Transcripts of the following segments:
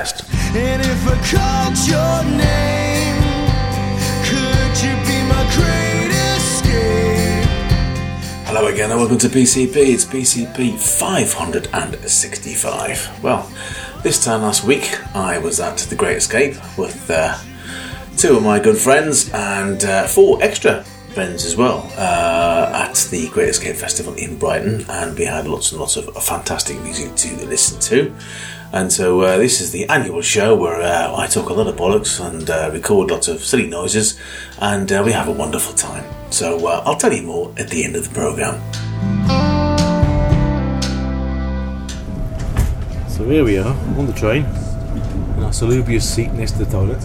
best. And if I called your name, could you be my great escape? Hello again and welcome to PCP. It's PCP 565. Well, this time last week I was at The Great Escape with uh, two of my good friends and uh, four extra friends as well uh, at the Great Escape Festival in Brighton, and we had lots and lots of fantastic music to listen to. And so uh, this is the annual show where uh, I talk a lot of bollocks and uh, record lots of silly noises, and uh, we have a wonderful time. So uh, I'll tell you more at the end of the program. So here we are on the train in our salubrious seat next to the toilet.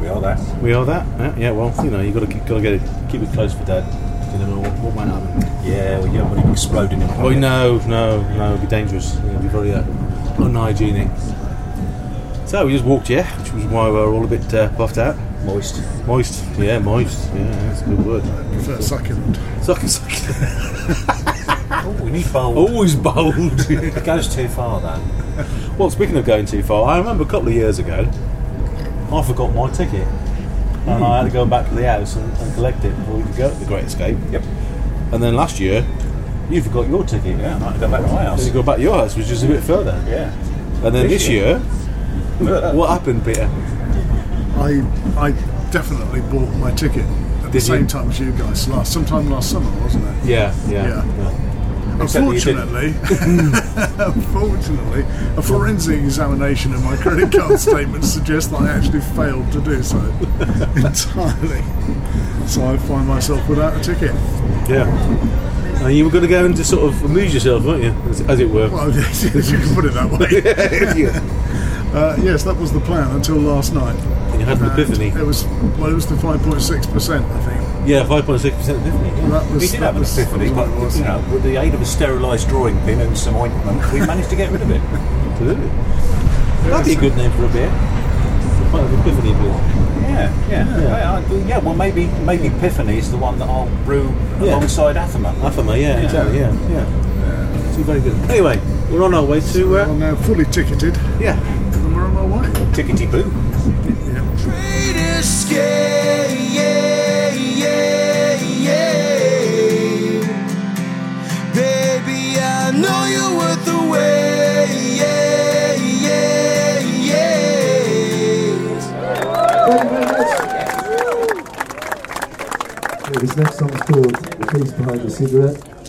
We are that. We are that. Yeah, yeah well, you know, you got to keep, got to get it, keep it close for Dad. You never know what, what might happen. Yeah, well, you don't want him exploding in Oh public. no, no, no, it'd be dangerous. It'd be very uh, unhygienic. So we just walked here, which was why we were all a bit uh, puffed out. Moist. Moist, yeah, moist. Yeah, that's a good word. prefer succulent. Sucking, sucking. Oh, we need bold. Always bold. It goes too far, that. Well, speaking of going too far, I remember a couple of years ago, I forgot my ticket. And I had to go back to the house and, and collect it before we could go to the Great Escape. Yep. And then last year, you forgot your ticket. Yeah, I might go back to my Then house. you go back to your house, which is a bit further. Yeah. And then This this year, what happened, Peter? I I definitely bought my ticket at the Did you? same time as you guys last sometime last summer, wasn't it? Yeah, yeah. Yeah. Except that you didn't. Unfortunately, unfortunately, a forensic examination of my credit card statement suggests that I actually failed to do so entirely. So I find myself without a ticket. Yeah. And you were going to go and just sort of amuse yourself, weren't you? As, as it were. Well, yes, you can put it that way. Uh, yes, that was the plan until last night. And you had an And epiphany. It was well, it was the five point six percent, I think. Yeah, 5.6% epiphany. Yeah. That was, We did that have an epiphany, but was what it was. you know, with the aid of a sterilised drawing pin and some ointment, we managed to get rid of it. Absolutely. That'd be a good name for a beer. Quite an epiphany beer. Yeah, yeah, yeah. I- yeah, well, maybe maybe Epiphany is the one that I'll brew Yeah. alongside Athema. Athema, yeah, exactly, yeah, yeah. Two very good. Anyway, we're on our way to, I'm uh, now fully ticketed, yeah, and we're on our way. Tickety boo. Yeah. Great escape, yeah, This next song's called The Piece Behind the Cigarette.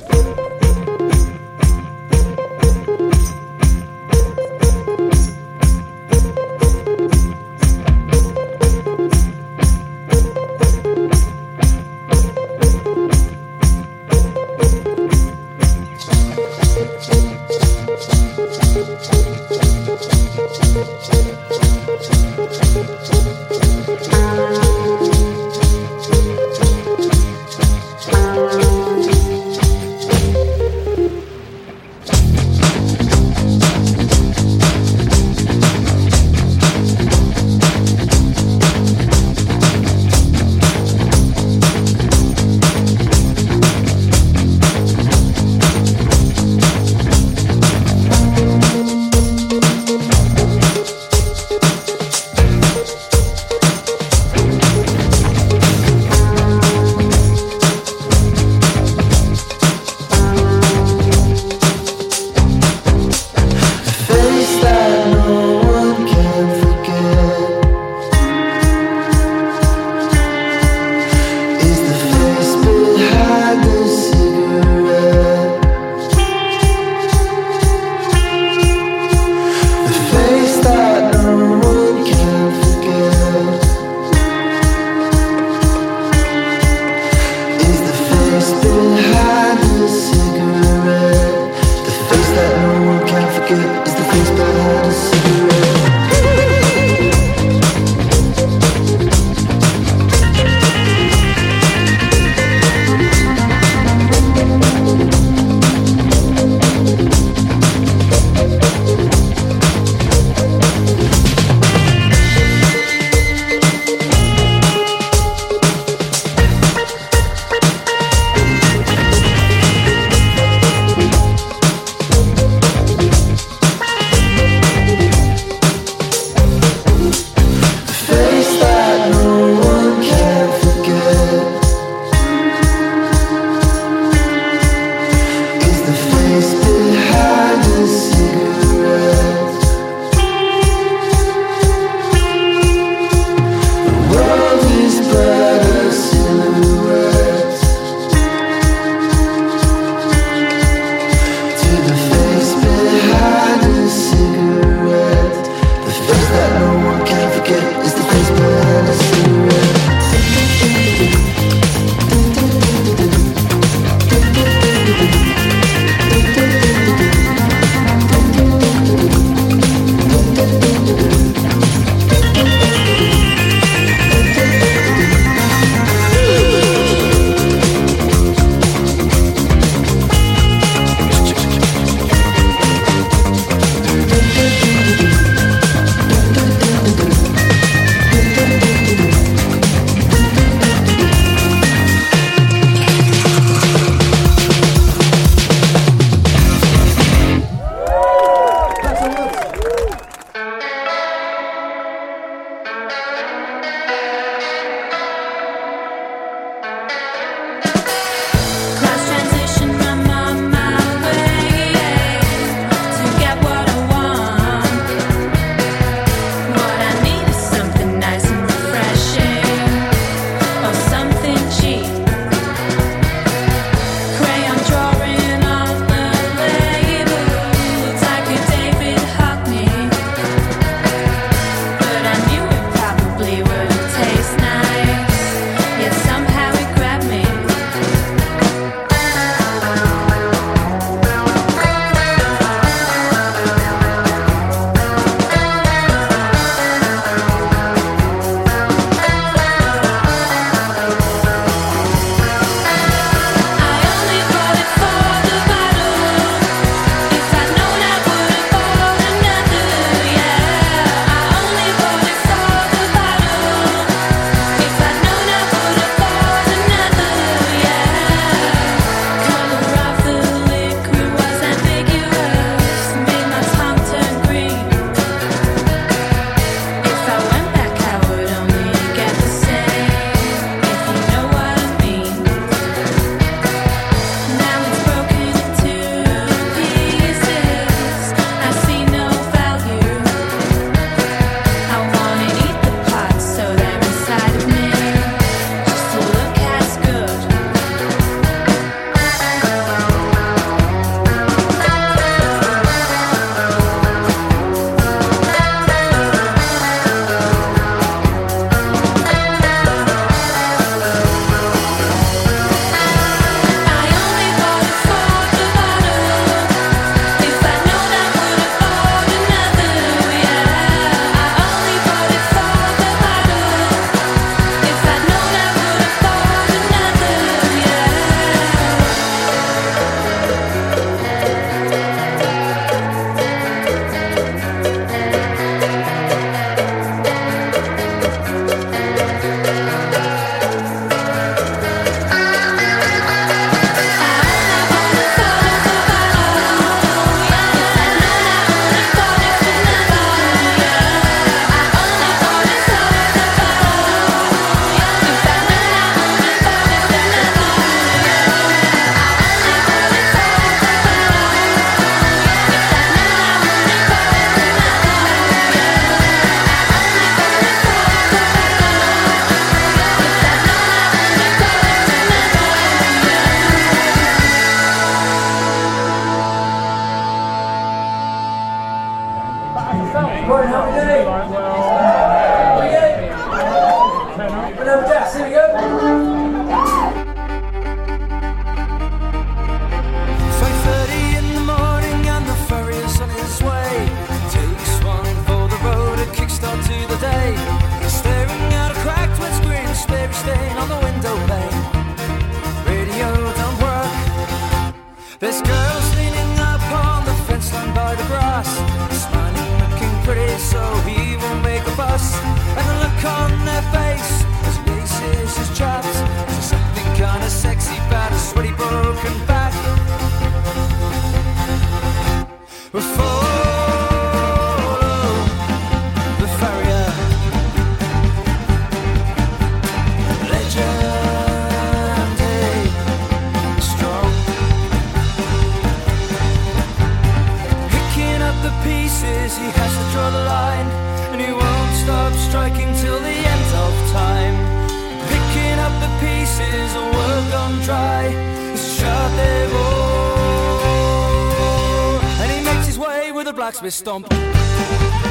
me stomp.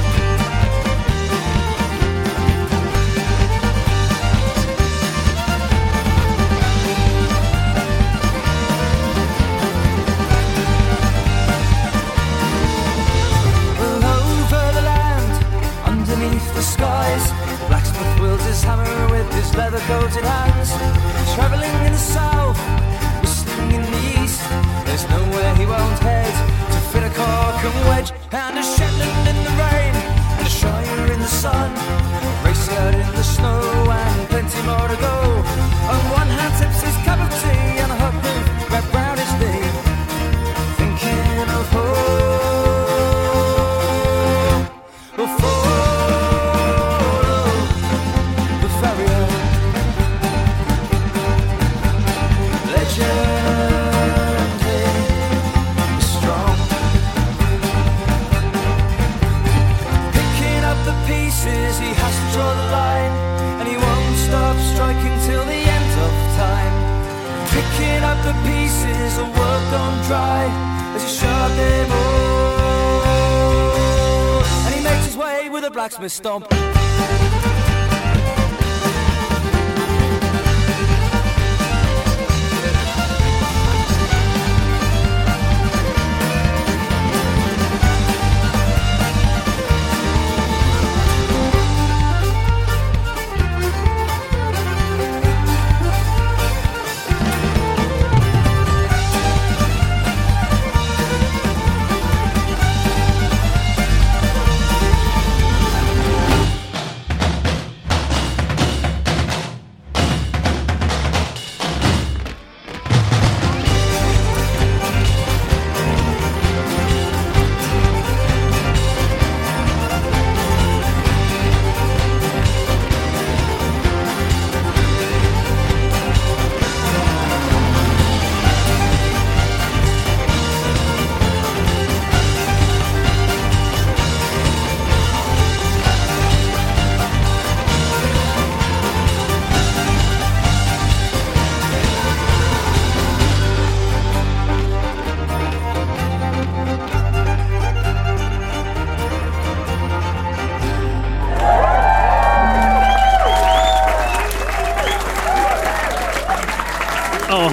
blacksmith stomp.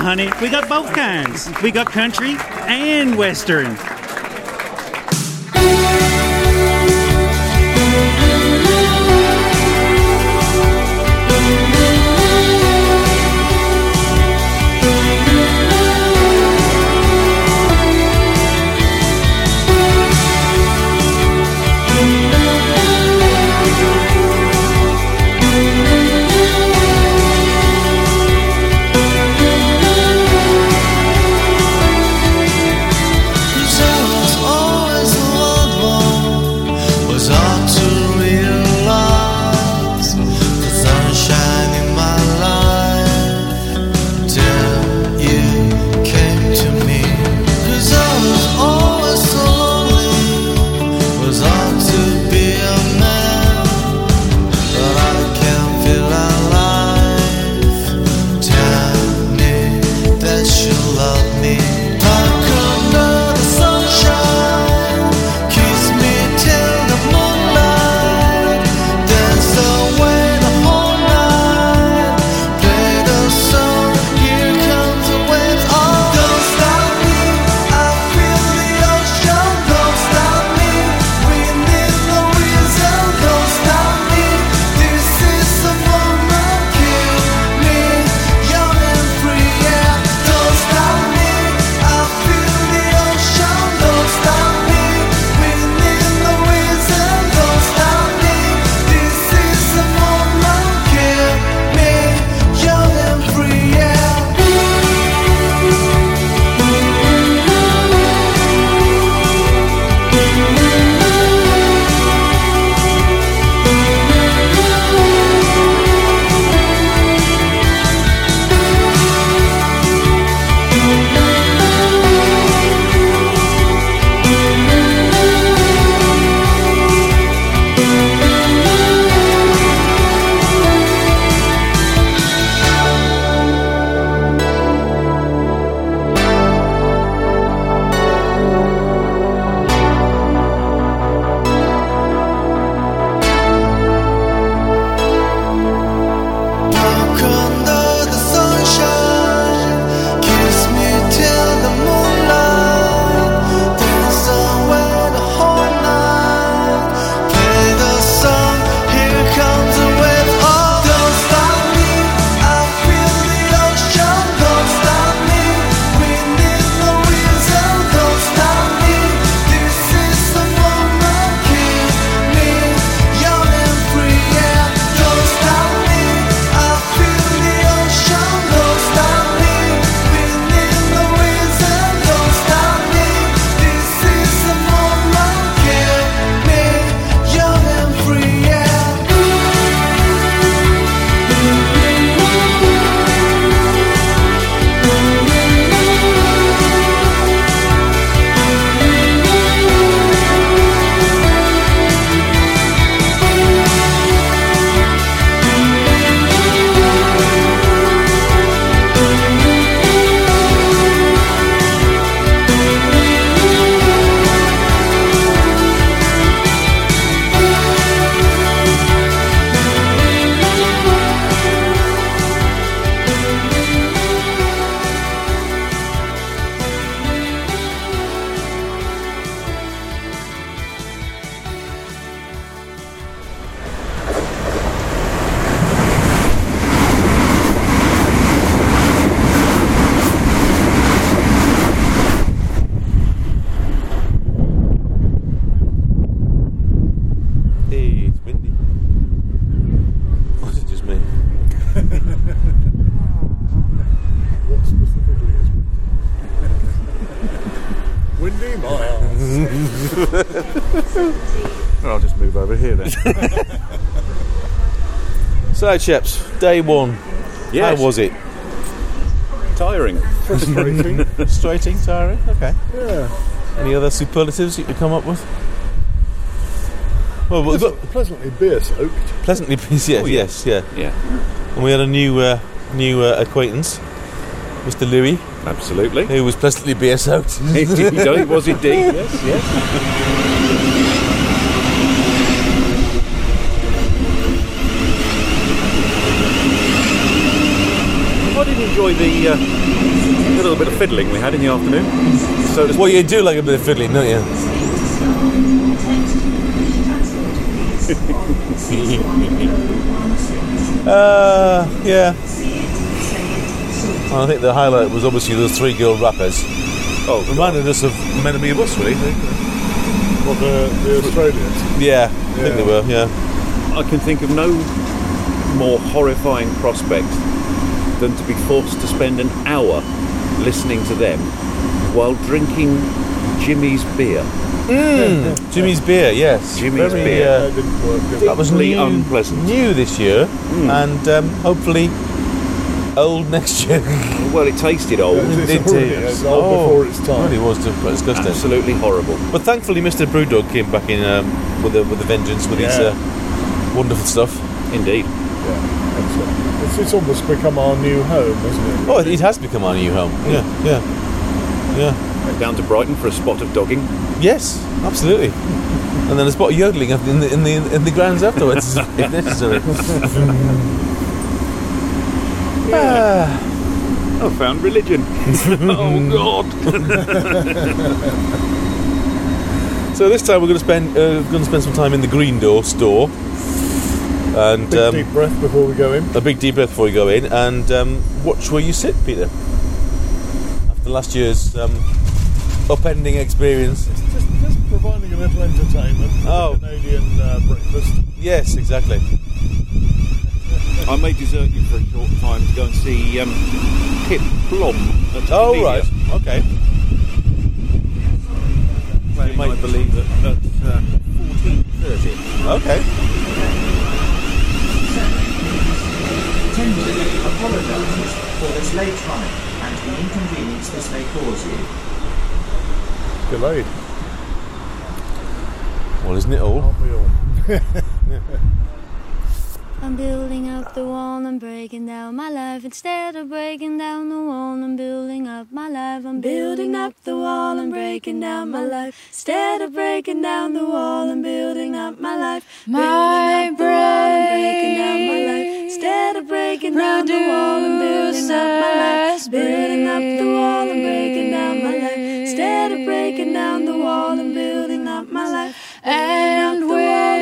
honey. We got both kinds. We got country and western. So, chaps, day one. Yes. How was it? Tiring. Frustrating. Frustrating, tiring? Okay. yeah. Any other superlatives you could come up with? Well, we've got Pleasantly beer soaked. pleasantly busy. Yes, yes, yeah. Yeah, And we had a new uh, new uh, acquaintance, Mr. Louis, absolutely. who was pleasantly beer soaked. Indeed, he was indeed. Yes, yes. I did enjoy the uh, little bit of fiddling we had in the afternoon. So to well, you do like a bit of fiddling, don't you? uh, yeah. And I think the highlight was obviously those three girl rappers. oh, Reminded us of Men of Me Bus, really. Well, the, the Australians. Yeah, I think they were, yeah. I can think of no more horrifying prospect than to be forced to spend an hour listening to them while drinking Jimmy's beer. Jimmy's Beer, yes. Jimmy's Very, Beer. uh, That didn't work. Did it? that was new, unpleasant. new this year, and um, hopefully old next year. Well, it tasted old. It's It already is. old Oh, before its time. Really was disgusting. Absolutely horrible. But thankfully, Mr. Brewdog came back in um, with a with a vengeance with his uh, wonderful stuff. Indeed. Yeah. It's, it's almost become our new home, isn't it? Oh, it has become our new home. Yeah, yeah, yeah. Went down to Brighton for a spot of dogging. Yes, absolutely. And then a spot of yodeling in the in the in the grounds afterwards, if necessary. Ah, I found religion. oh God! so this time we're going to spend uh, going to spend some time in the Green Door store, and Big um, deep breath before we go in. a big deep breath before you go in, and um, watch where you sit, Peter. After last year's um, upending experience. Just, just providing a little entertainment. Oh. Canadian uh, breakfast. Yes, exactly. I may desert you for a short time to go and see um, Pip Blom at Oh Amelia. right, okay. Playing, might- I believe, at, at uh, 14.30. Okay. Tenderly apologises for this late running and the inconvenience this may cause you. Delayed, Well, isn't it all? aren't we all? I'm building up the wall and breaking down my life. Instead of breaking down the wall I'm building up my life, I'm building up the wall and breaking down my life. Instead of breaking down the wall I'm building up my life, my brain breaking down my life. Instead of breaking down the wall and building up my life, building up the wall and breaking down my life. Instead of breaking down the wall and building up my life, and we're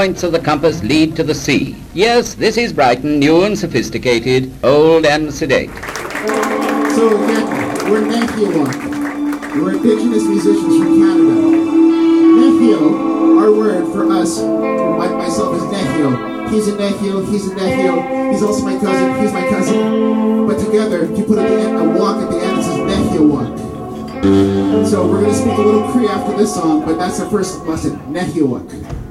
points of the compass lead to the sea. Yes, this is Brighton, new and sophisticated, old and sedate. So again, we're Nehiyawak. We're indigenous musicians from Canada. Nehio, our word for us, like myself is Nehio. He's a Nehio, he's a Nehio, he's also my cousin, he's my cousin. But together, if you put at the end, a walk at the end, it says Nehiyawak. So we're going to speak a little Cree after this song, but that's our first lesson, Nehiyawak.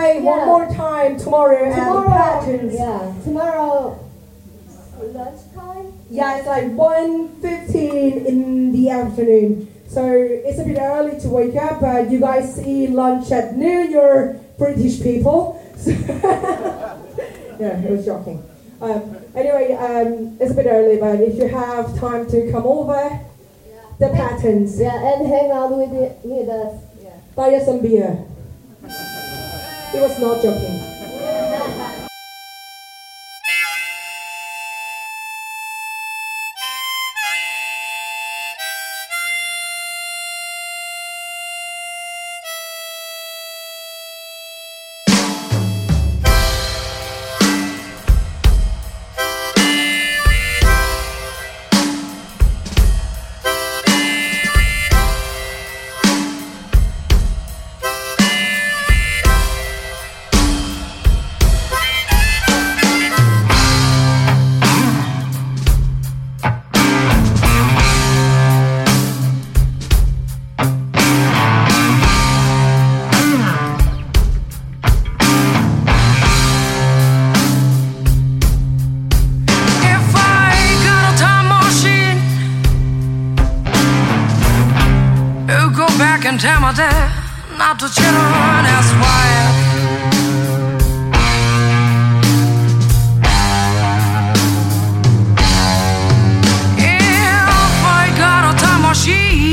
We're one more time tomorrow, Tomorrow, at Patterns. yeah, tomorrow lunchtime. Yeah, it's like 1.15 in the afternoon. So it's a bit early to wake up, but you guys eat lunch at noon. You're British people. So yeah, it was shocking. Um, anyway, um, it's a bit early, but if you have time to come over, the patterns. Yeah, and hang out with it, with us. Yeah. Buy us some beer. It was not joking. not the children as wife. If I got a time machine.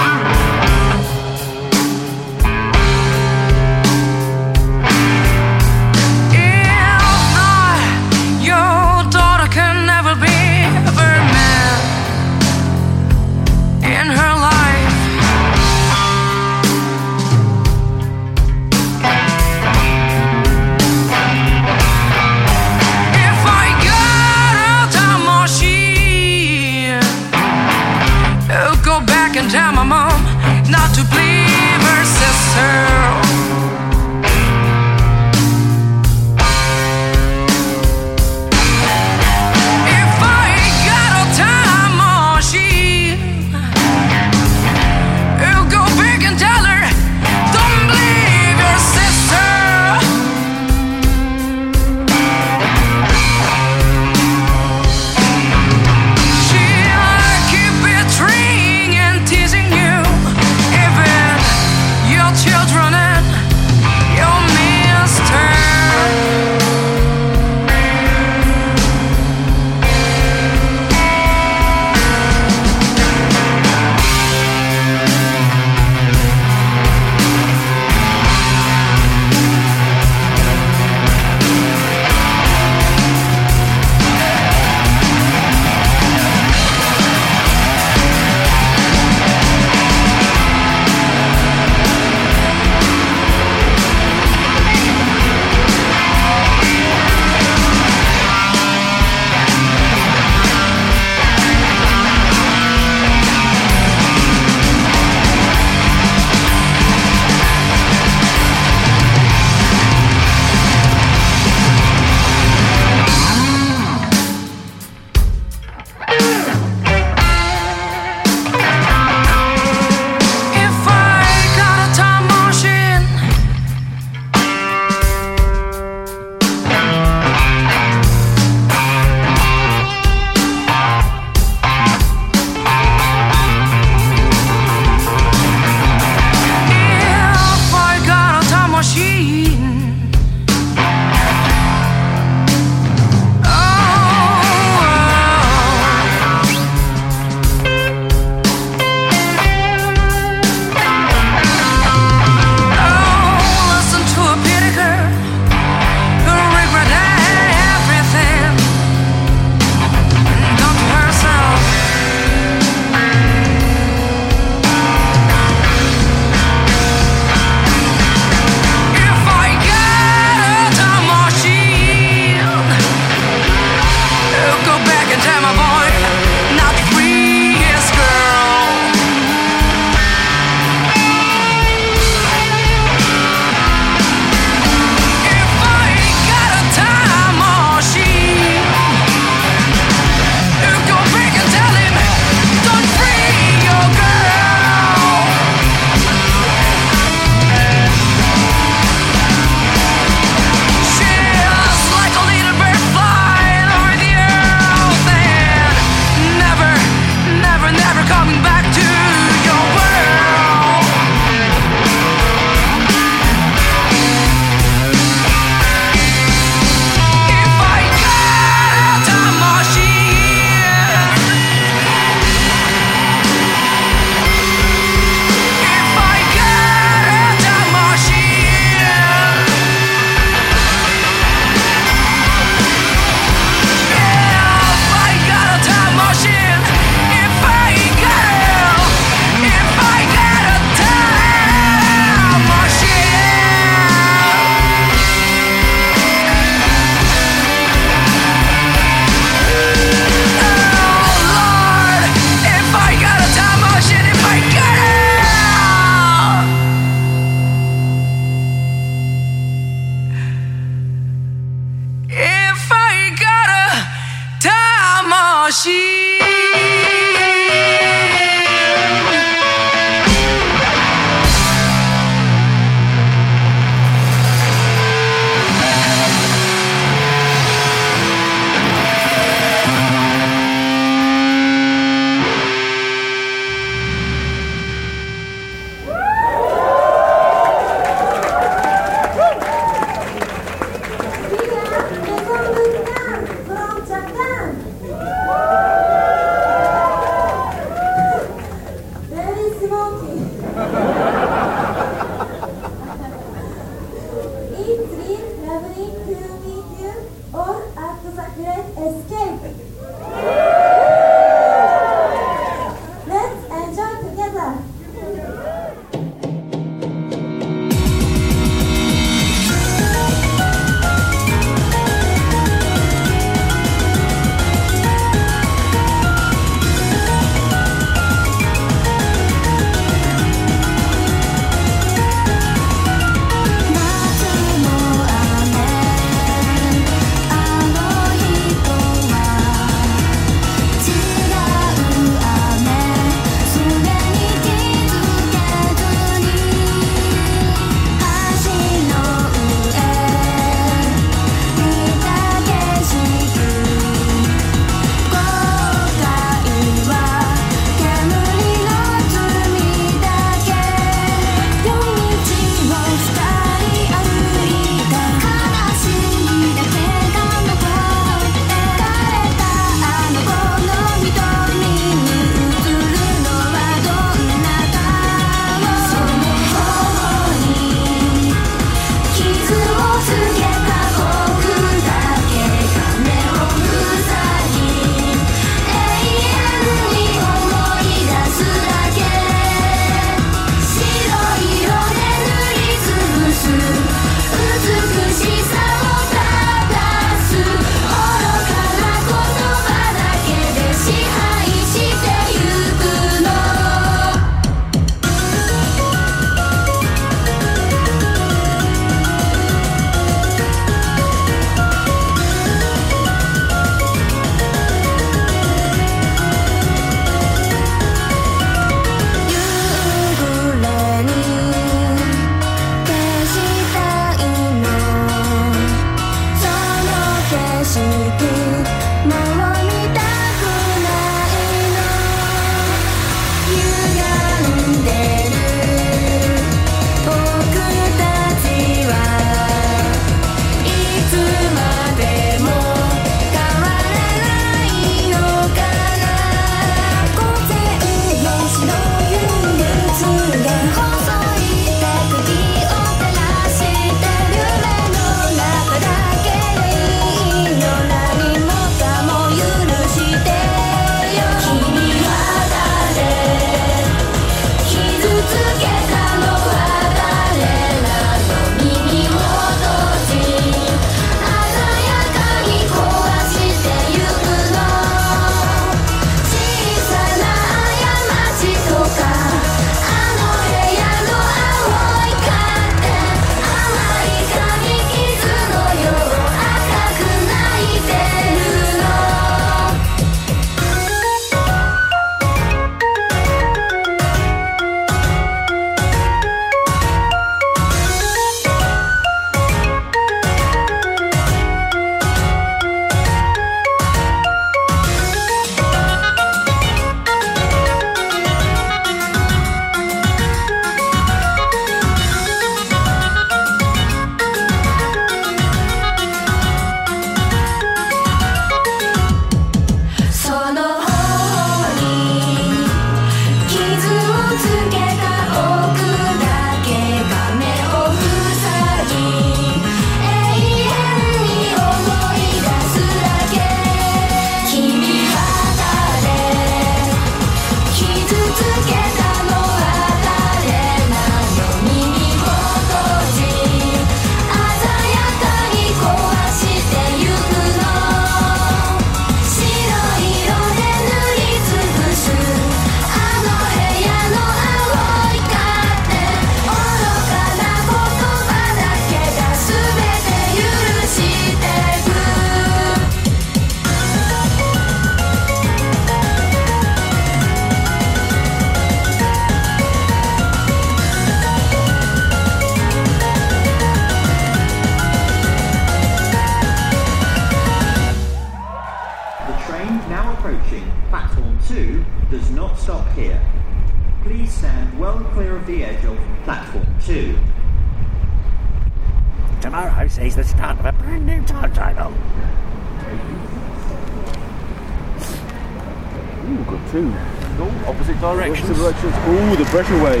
Pressure wave.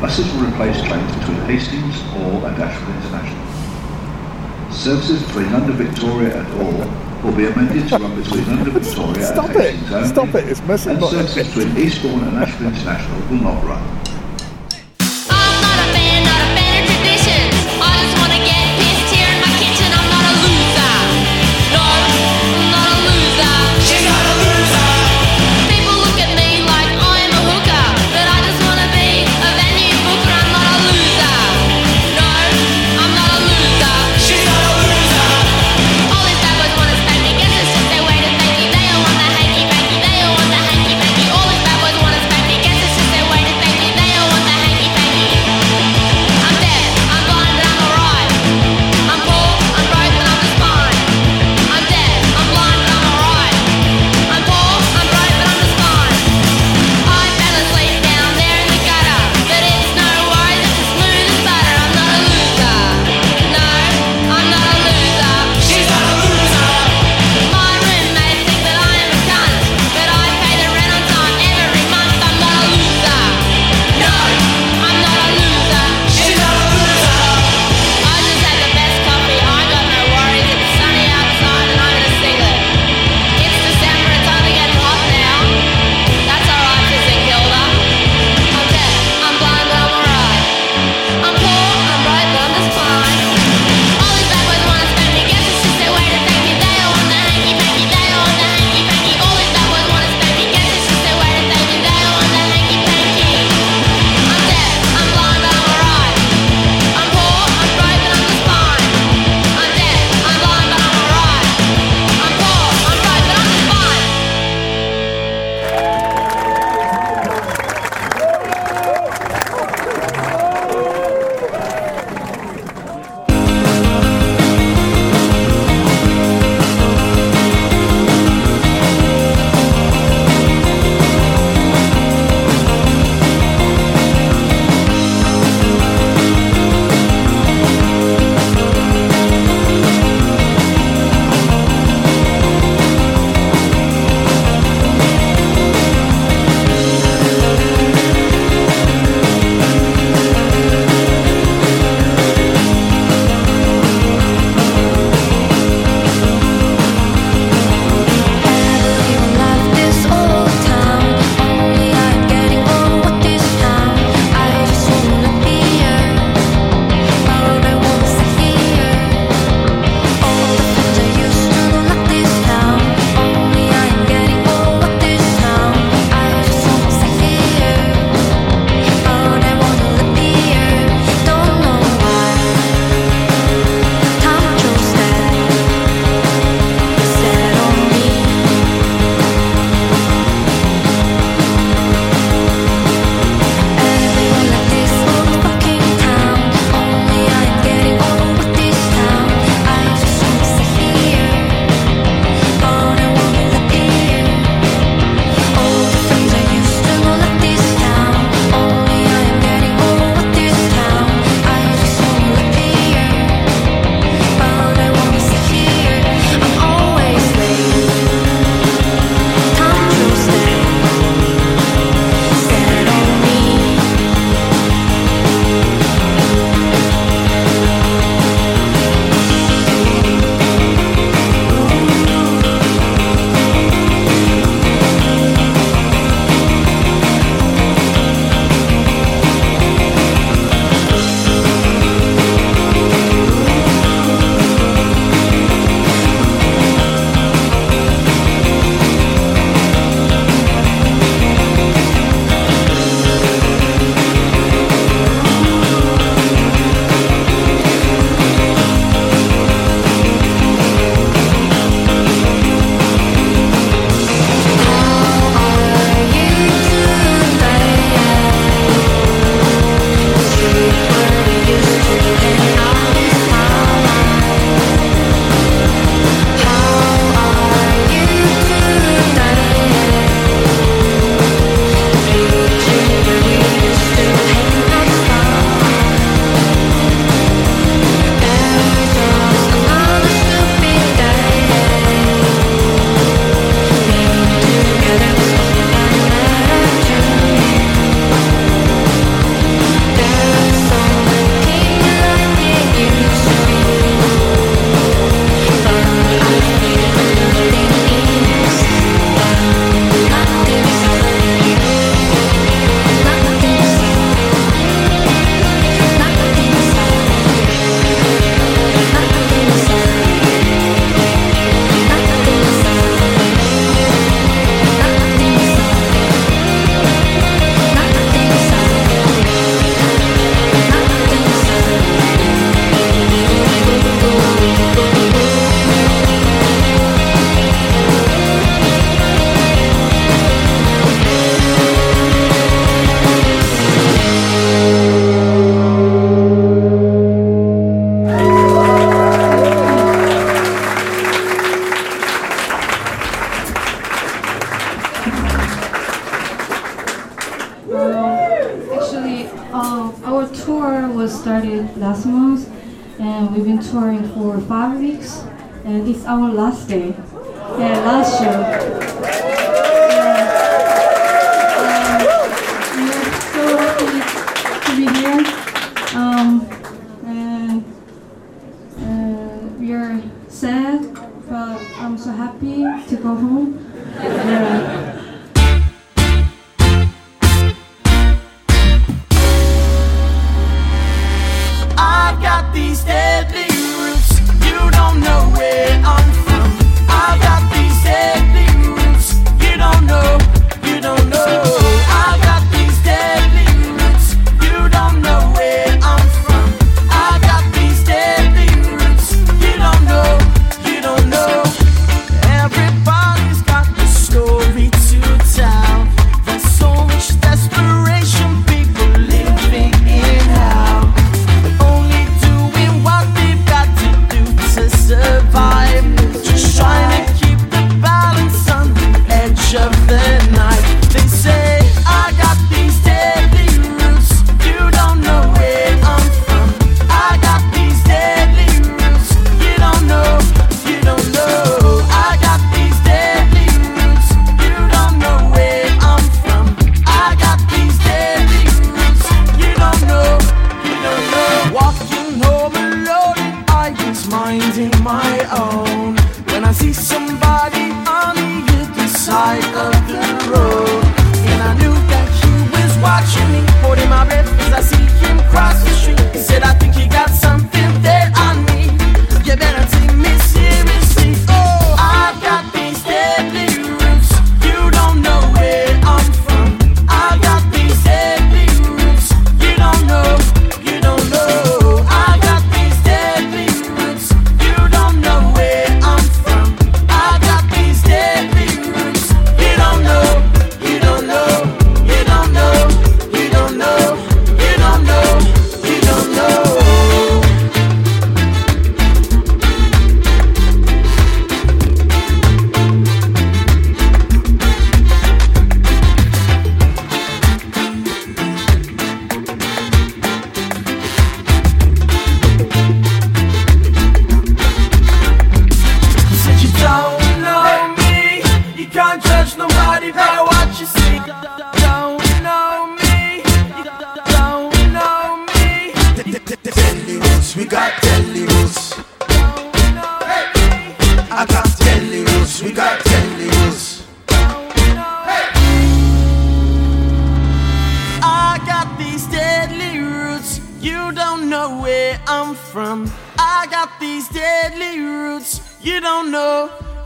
Buses will replace trains between Hastings, Ore and Ashford International. Services between London Victoria and Ore will be amended to run between London Victoria Stop and it! Hastings only. Stop it! It's messing And not services between Eastbourne and Ashford International will not run.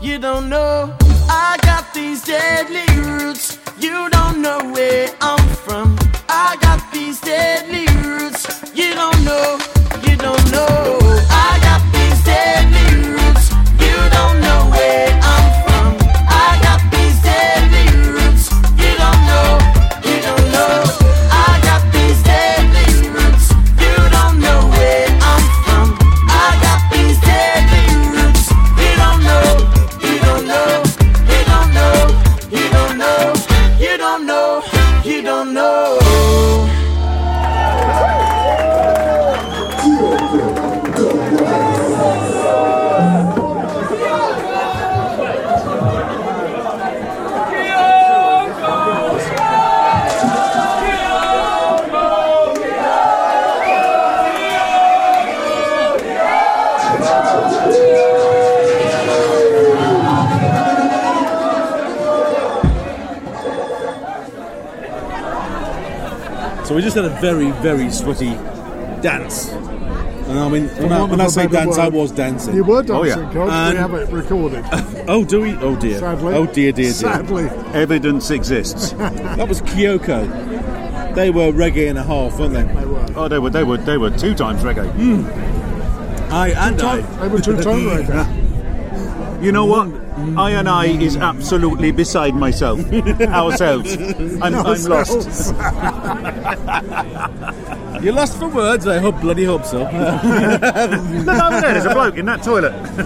you don't know. I got these deadly roots, you don't know where I'm from. I got these deadly just had a very, very sweaty dance. And I mean, when, I, when I say dance, I was dancing. You were dancing, oh, yeah. And, we have it recorded. oh, do we? Oh, dear. Sadly. Oh, dear, dear, dear. Sadly. Evidence exists. that was Kioko. They were reggae and a half, weren't they? They were. Oh, they were, they were, they were two times reggae. Mm. I, and two-time, I. They were two times reggae. You know what? I and I is absolutely beside myself. Ourselves. I'm, I'm lost. You're lost for words. I hope bloody hope so. Look over there. There's a bloke in that toilet. and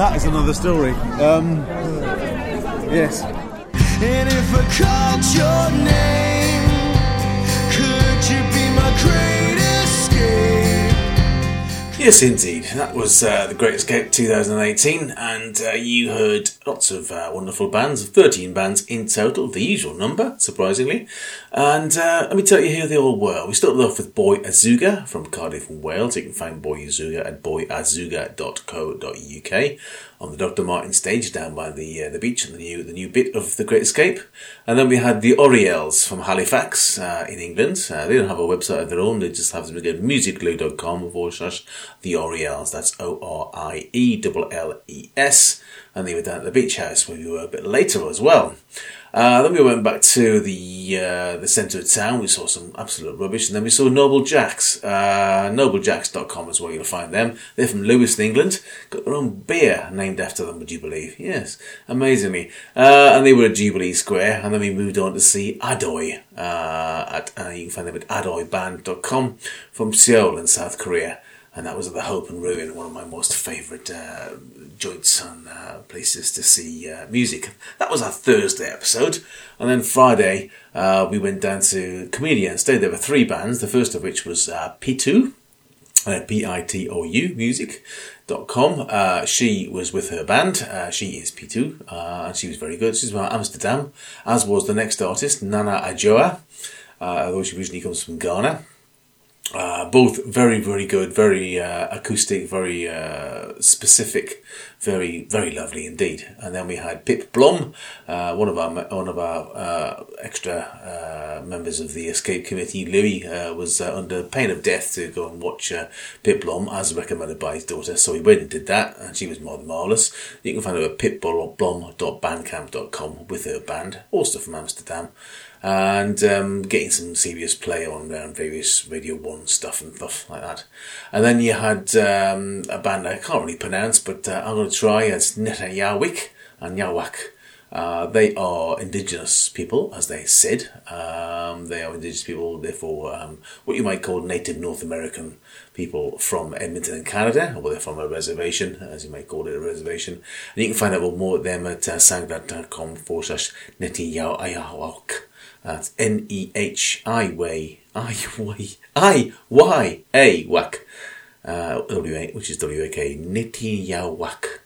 that is another story. Um, yes. And if I called your name, could you be my great escape? Yes, indeed. That was uh, The Great Escape 2018, and uh, you heard lots of uh, wonderful bands, 13 bands in total, the usual number, surprisingly. And uh, let me tell you who they all were. We started off with Boy Azooga from Cardiff Wales. You can find Boy Azooga at boyazooga.co.uk on the Dr. Marten stage down by the uh, the beach and the new the new bit of The Great Escape. And then we had the Orielles from Halifax uh, in England. Uh, they don't have a website of their own, they just have to go to musicglue.com forward slash the Orielles. That's O R I E L L E S. And they were down at the beach house where we were a bit later as well. Uh, then we went back to the uh, the centre of town. We saw some absolute rubbish, and then we saw Noble Jacks. Uh, NobleJacks.com is where you'll find them. They're from Lewiston, England. Got their own beer named after them. Would you believe? Yes, amazingly. Uh, and they were at Jubilee Square, and then we moved on to see Adoy. Uh, at uh, you can find them at adoyband.com from Seoul in South Korea. And that was at the Hope and Ruin, one of my most favourite uh, joints and uh, places to see uh, music. That was our Thursday episode. And then Friday, uh, we went down to Komedia. Stayed there were three bands, the first of which was uh, Pitou, uh, P-I-T-O-U, music.com. Uh, she was with her band. She is Pitou, uh, and she was very good. She's from Amsterdam, as was the next artist, Nana Adjoa, although she originally comes from Ghana. Uh, both very, very good, very uh, acoustic, very uh, specific, very, very lovely indeed. And then we had Pip Blom, uh, one of our one of our uh, extra uh, members of the escape committee. Louis was under pain of death to go and watch Pip Blom as recommended by his daughter, so he went and did that, and she was more than marvelous. You can find her at pipblom.bandcamp.com with her band, also from Amsterdam and um, getting some serious play on um, various Radio 1 stuff and stuff like that. And then you had um, a band I can't really pronounce, but uh, I'm going to try. It's Netanyawik and Yawak. Uh, they are indigenous people, as they said. Um, they are indigenous people, therefore, um, what you might call native North American people from Edmonton in Canada, or they're from a reservation, as you might call it, a reservation. And you can find out more at them at uh, soundcloud.com forward slash Netanyawak. That's N E H I Y I Y I Y A Wak. Uh, which is W A K. Nitiyawak.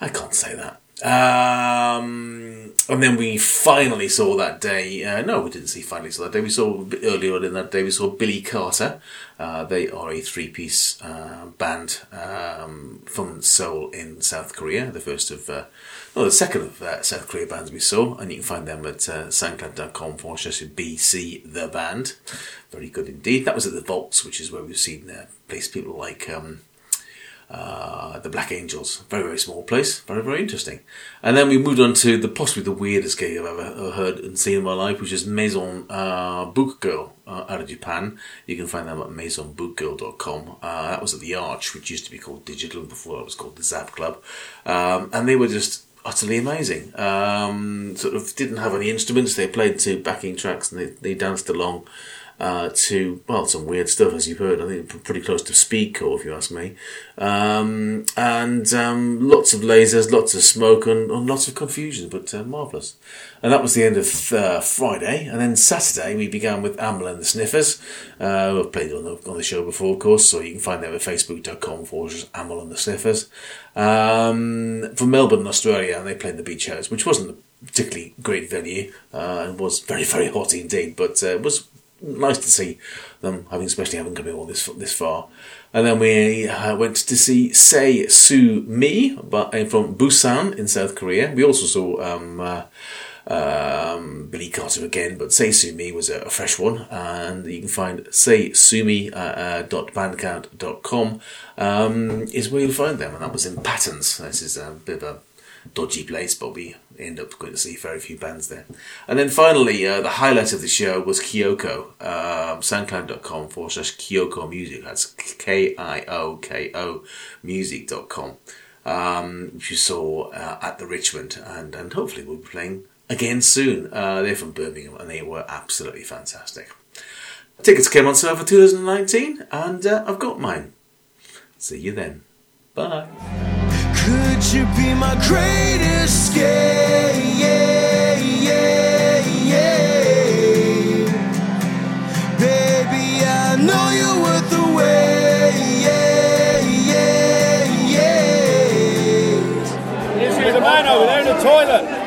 I can't say that. Um, and then we finally saw that day. Uh, no, we didn't see finally saw that day. We saw earlier on in that day. We saw Billy Carter. Uh, they are a three-piece uh, band um, from Seoul in South Korea. The first of, no, the second of uh, South Korea bands we saw, and you can find them at uh, soundcloud.com forward BC the band. Very good indeed. That was at the Volks, which is where we've seen uh, place people like. Um, uh, the Black Angels. Very, very small place. Very, very interesting. And then we moved on to the possibly the weirdest gig I've ever, heard and seen in my life, which is Maison uh, Book Girl uh, out of Japan. You can find them at maisonbookgirl.com. Uh, that was at the Arch, which used to be called Digital before it was called the Zap Club. Um, and they were just utterly amazing. Um, sort of didn't have any instruments. They played to backing tracks and they, they danced along uh, to well some weird stuff as you've heard. I think pretty close to speedcore if you ask me. Um, and um, lots of lasers, lots of smoke, and, and lots of confusion, but uh, marvelous. And that was the end of uh, Friday. And then Saturday we began with Amyl and the Sniffers. Uh, we've played on the on the show before, of course, so you can find them at facebook.com forward Amyl and the Sniffers. Um, from Melbourne, Australia, and they played the Beach House, which wasn't a particularly great venue uh, and was very very hot indeed, but uh, was nice to see them having, especially having come all this this far. And then we uh, went to see Say Sue Me, but uh, from Busan in South Korea. We also saw um, uh, um, Billy Carter again, but Say Sue Me was a, fresh one, and you can find say saysueme.bandcamp.com uh, um, is where you'll find them, and that was in Patterns. This is a bit of a dodgy place, but we end up going to see very few bands there. And then finally, uh, the highlight of the show was Kioko, um, soundcloud.com forward slash Kioko Music. That's K I O K O music.com, um, which you saw uh, at the Richmond, and, and hopefully we'll be playing again soon. Uh, they're from Birmingham, and they were absolutely fantastic. Tickets came on sale for 2019, and uh, I've got mine. See you then. Bye. Could you be my greatest escape? Yeah, yeah, yeah. Baby, I know you're worth the wait. Yeah, yeah, yeah. Here's a man over there in the toilet.